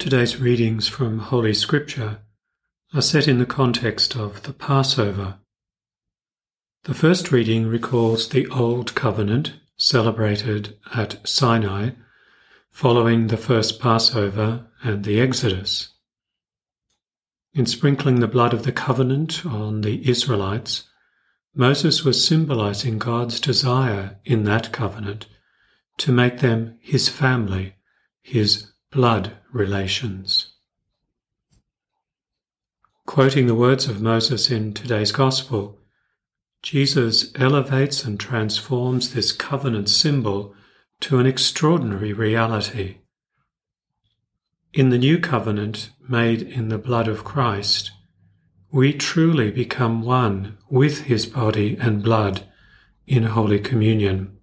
Today's readings from Holy Scripture are set in the context of the Passover. The first reading recalls the Old Covenant celebrated at Sinai following the first Passover and the Exodus. In sprinkling the blood of the covenant on the Israelites, Moses was symbolizing God's desire in that covenant to make them his family, his blood relations. Quoting the words of Moses in today's Gospel, Jesus elevates and transforms this covenant symbol to an extraordinary reality. In the new covenant made in the blood of Christ, we truly become one with his body and blood in Holy Communion.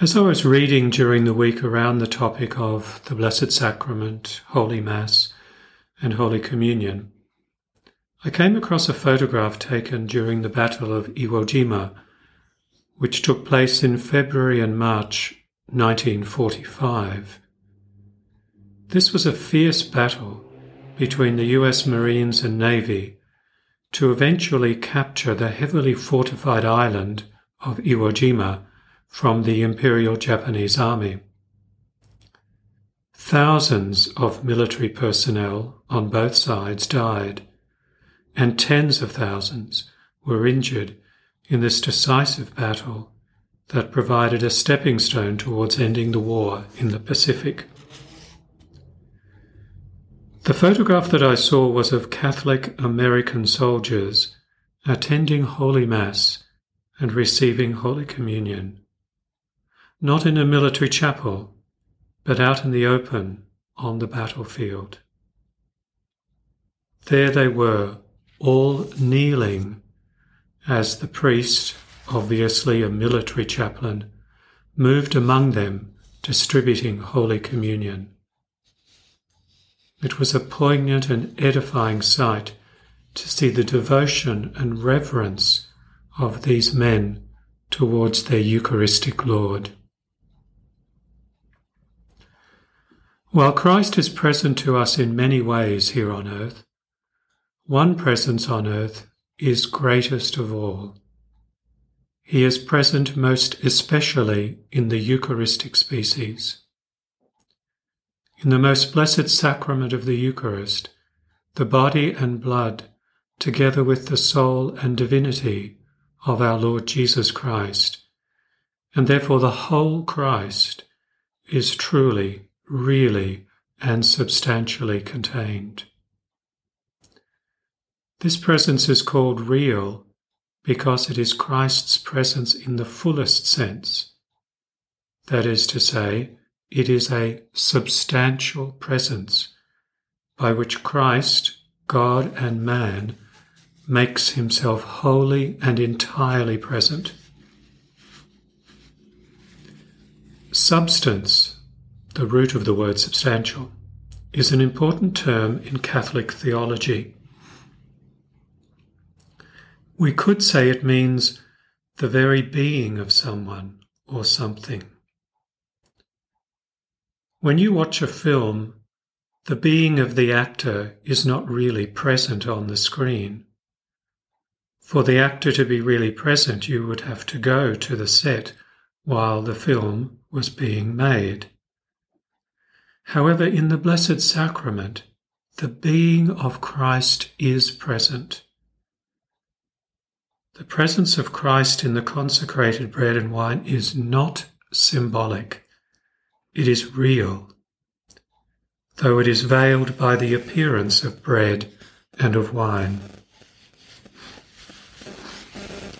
As I was reading during the week around the topic of the Blessed Sacrament, Holy Mass, and Holy Communion, I came across a photograph taken during the Battle of Iwo Jima, which took place in February and March 1945. This was a fierce battle between the US Marines and Navy to eventually capture the heavily fortified island of Iwo Jima from the Imperial Japanese Army. Thousands of military personnel on both sides died, and tens of thousands were injured in this decisive battle that provided a stepping stone towards ending the war in the Pacific. The photograph that I saw was of Catholic American soldiers attending Holy Mass and receiving Holy Communion. Not in a military chapel, but out in the open on the battlefield. There they were, all kneeling, as the priest, obviously a military chaplain, moved among them distributing Holy Communion. It was a poignant and edifying sight to see the devotion and reverence of these men towards their Eucharistic Lord. While Christ is present to us in many ways here on earth, one presence on earth is greatest of all. He is present most especially in the Eucharistic species. In the most blessed sacrament of the Eucharist, the body and blood, together with the soul and divinity of our Lord Jesus Christ, and therefore the whole Christ, is truly, really, and substantially contained. This presence is called real because it is Christ's presence in the fullest sense. That is to say, it is a substantial presence by which Christ, God and man, makes himself wholly and entirely present. Substance, the root of the word substantial, is an important term in Catholic theology. We could say it means the very being of someone or something. When you watch a film, the being of the actor is not really present on the screen. For the actor to be really present, you would have to go to the set while the film was being made. However, in the Blessed Sacrament, the being of Christ is present. The presence of Christ in the consecrated bread and wine is not symbolic. It is real, though it is veiled by the appearance of bread and of wine.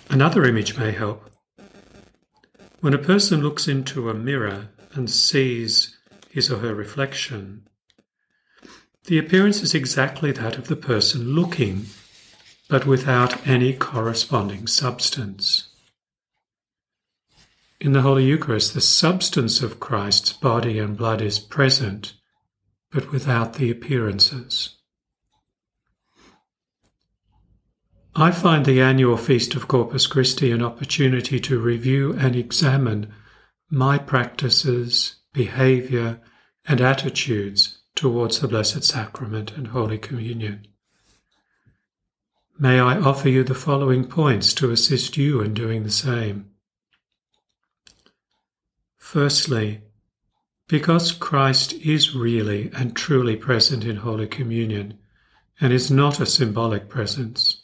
Another image may help. When a person looks into a mirror and sees his or her reflection, the appearance is exactly that of the person looking, but without any corresponding substance. In the Holy Eucharist, the substance of Christ's body and blood is present, but without the appearances. I find the annual Feast of Corpus Christi an opportunity to review and examine my practices behavior, and attitudes towards the Blessed Sacrament and Holy Communion. May I offer you the following points to assist you in doing the same. Firstly, because Christ is really and truly present in Holy Communion and is not a symbolic presence,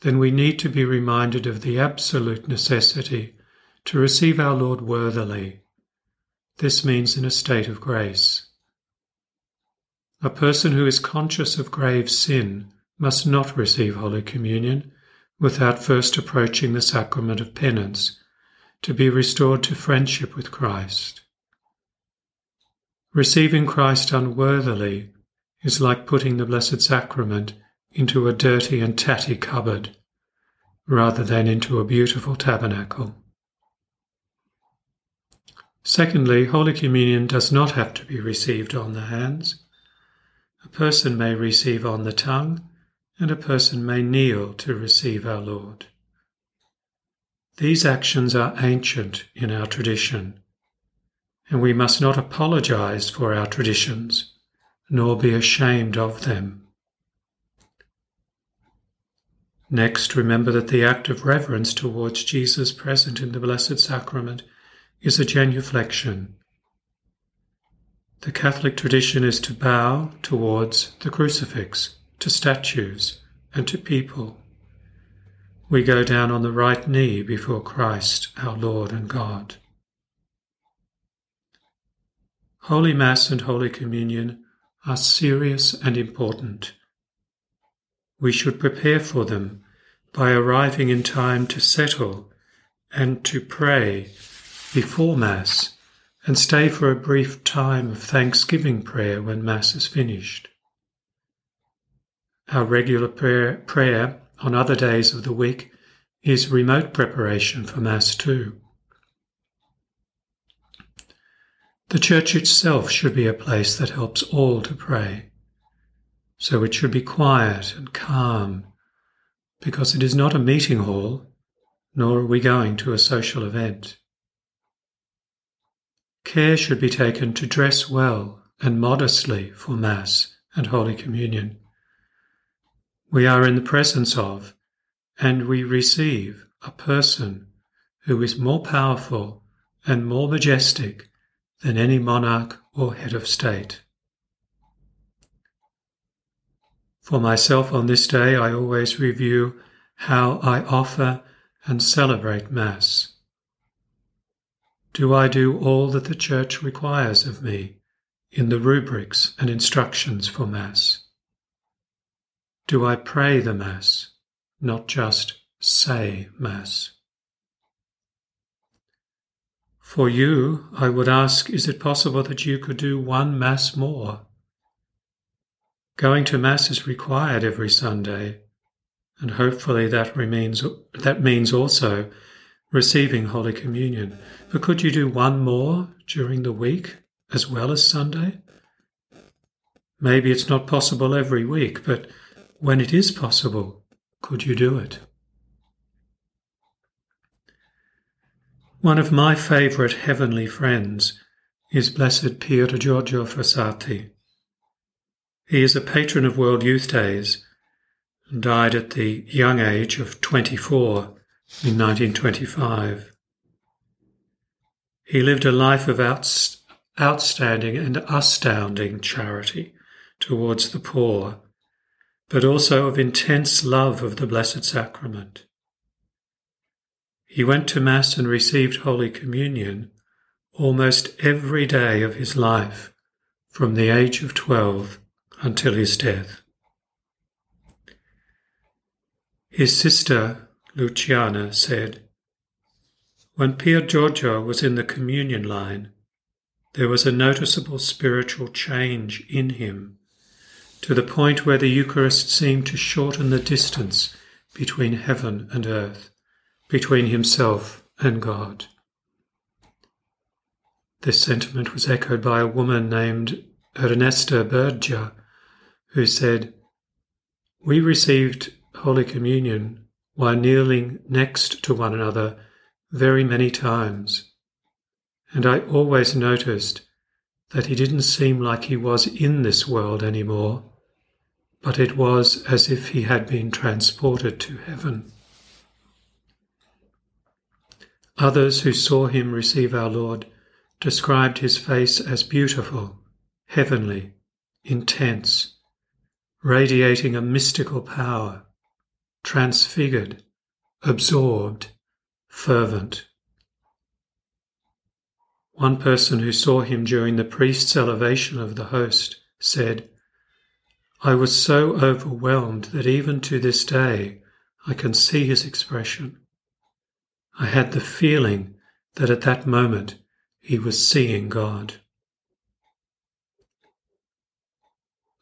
then we need to be reminded of the absolute necessity to receive our Lord worthily. This means in a state of grace. A person who is conscious of grave sin must not receive Holy Communion without first approaching the sacrament of penance to be restored to friendship with Christ. Receiving Christ unworthily is like putting the Blessed Sacrament into a dirty and tatty cupboard rather than into a beautiful tabernacle. Secondly, Holy Communion does not have to be received on the hands. A person may receive on the tongue, and a person may kneel to receive our Lord. These actions are ancient in our tradition, and we must not apologize for our traditions, nor be ashamed of them. Next, remember that the act of reverence towards Jesus present in the Blessed Sacrament is a genuflection. The Catholic tradition is to bow towards the crucifix, to statues, and to people. We go down on the right knee before Christ, our Lord and God. Holy Mass and Holy Communion are serious and important. We should prepare for them by arriving in time to settle and to pray before Mass and stay for a brief time of thanksgiving prayer when Mass is finished. Our regular prayer, prayer on other days of the week is remote preparation for Mass too. The church itself should be a place that helps all to pray. So it should be quiet and calm because it is not a meeting hall, nor are we going to a social event. Care should be taken to dress well and modestly for Mass and Holy Communion. We are in the presence of and we receive a person who is more powerful and more majestic than any monarch or head of state. For myself on this day, I always review how I offer and celebrate Mass. Do I do all that the Church requires of me in the rubrics and instructions for Mass? Do I pray the Mass, not just say Mass? For you, I would ask, is it possible that you could do one Mass more? Going to Mass is required every Sunday, and hopefully that, remains, that means also receiving Holy Communion. But could you do one more during the week as well as Sunday? Maybe it's not possible every week, but when it is possible, could you do it? One of my favourite heavenly friends is Blessed Pier Giorgio Frassati. He is a patron of World Youth Days and died at the young age of 24 in 1925. He lived a life of outstanding and astounding charity towards the poor, but also of intense love of the Blessed Sacrament. He went to Mass and received Holy Communion almost every day of his life from the age of 12 until his death. His sister, Luciana, said, When Pier Giorgio was in the communion line, there was a noticeable spiritual change in him, to the point where the Eucharist seemed to shorten the distance between heaven and earth, between himself and God. This sentiment was echoed by a woman named Ernesta Bergia, who said, We received Holy Communion while kneeling next to one another very many times, and I always noticed that he didn't seem like he was in this world anymore, but it was as if he had been transported to heaven. Others who saw him receive our Lord described his face as beautiful, heavenly, intense, radiating a mystical power, transfigured, absorbed, fervent. One person who saw him during the priest's elevation of the host said, I was so overwhelmed that even to this day I can see his expression. I had the feeling that at that moment he was seeing God.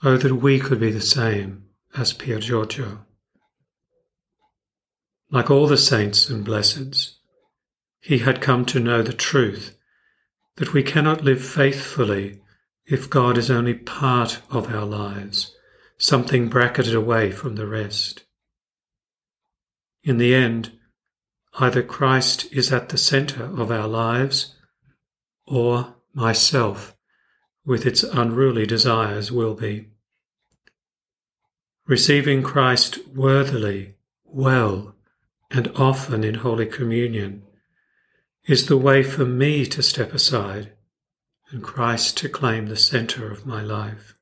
Oh, that we could be the same as Pier Giorgio. Like all the saints and blesseds, he had come to know the truth that we cannot live faithfully if God is only part of our lives, something bracketed away from the rest. In the end, either Christ is at the center of our lives, or myself with its unruly desires will be. Receiving Christ worthily, well, and often in Holy Communion is the way for me to step aside and Christ to claim the center of my life.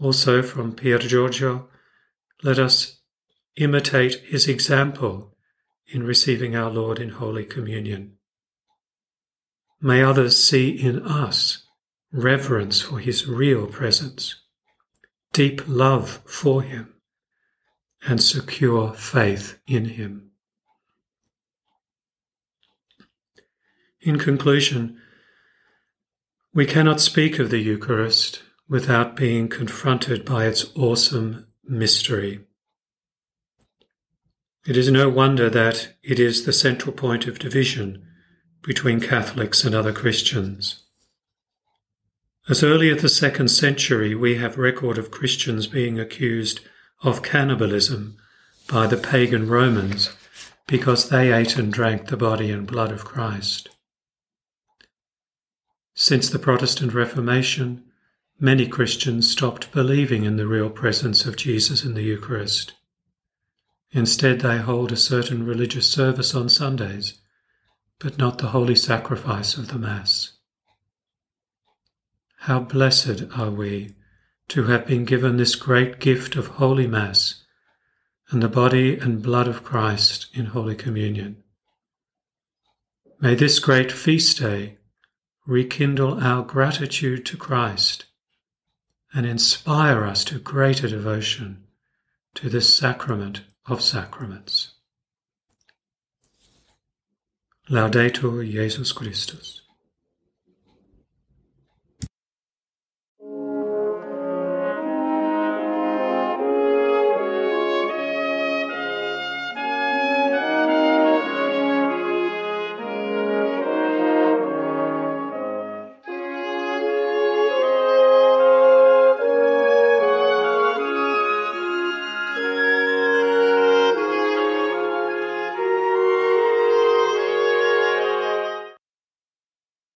Also from Pier Giorgio, let us imitate his example in receiving our Lord in Holy Communion. May others see in us reverence for his real presence, deep love for him, and secure faith in him. In conclusion, we cannot speak of the Eucharist without being confronted by its awesome mystery. It is no wonder that it is the central point of division between Catholics and other Christians. As early as the second century, we have record of Christians being accused of cannibalism by the pagan Romans because they ate and drank the body and blood of Christ. Since the Protestant Reformation, many Christians stopped believing in the real presence of Jesus in the Eucharist. Instead, they hold a certain religious service on Sundays, but not the holy sacrifice of the Mass. How blessed are we to have been given this great gift of Holy Mass and the body and blood of Christ in Holy Communion. May this great feast day rekindle our gratitude to Christ and inspire us to greater devotion to this sacrament of sacraments. Laudetur Jesus Christus.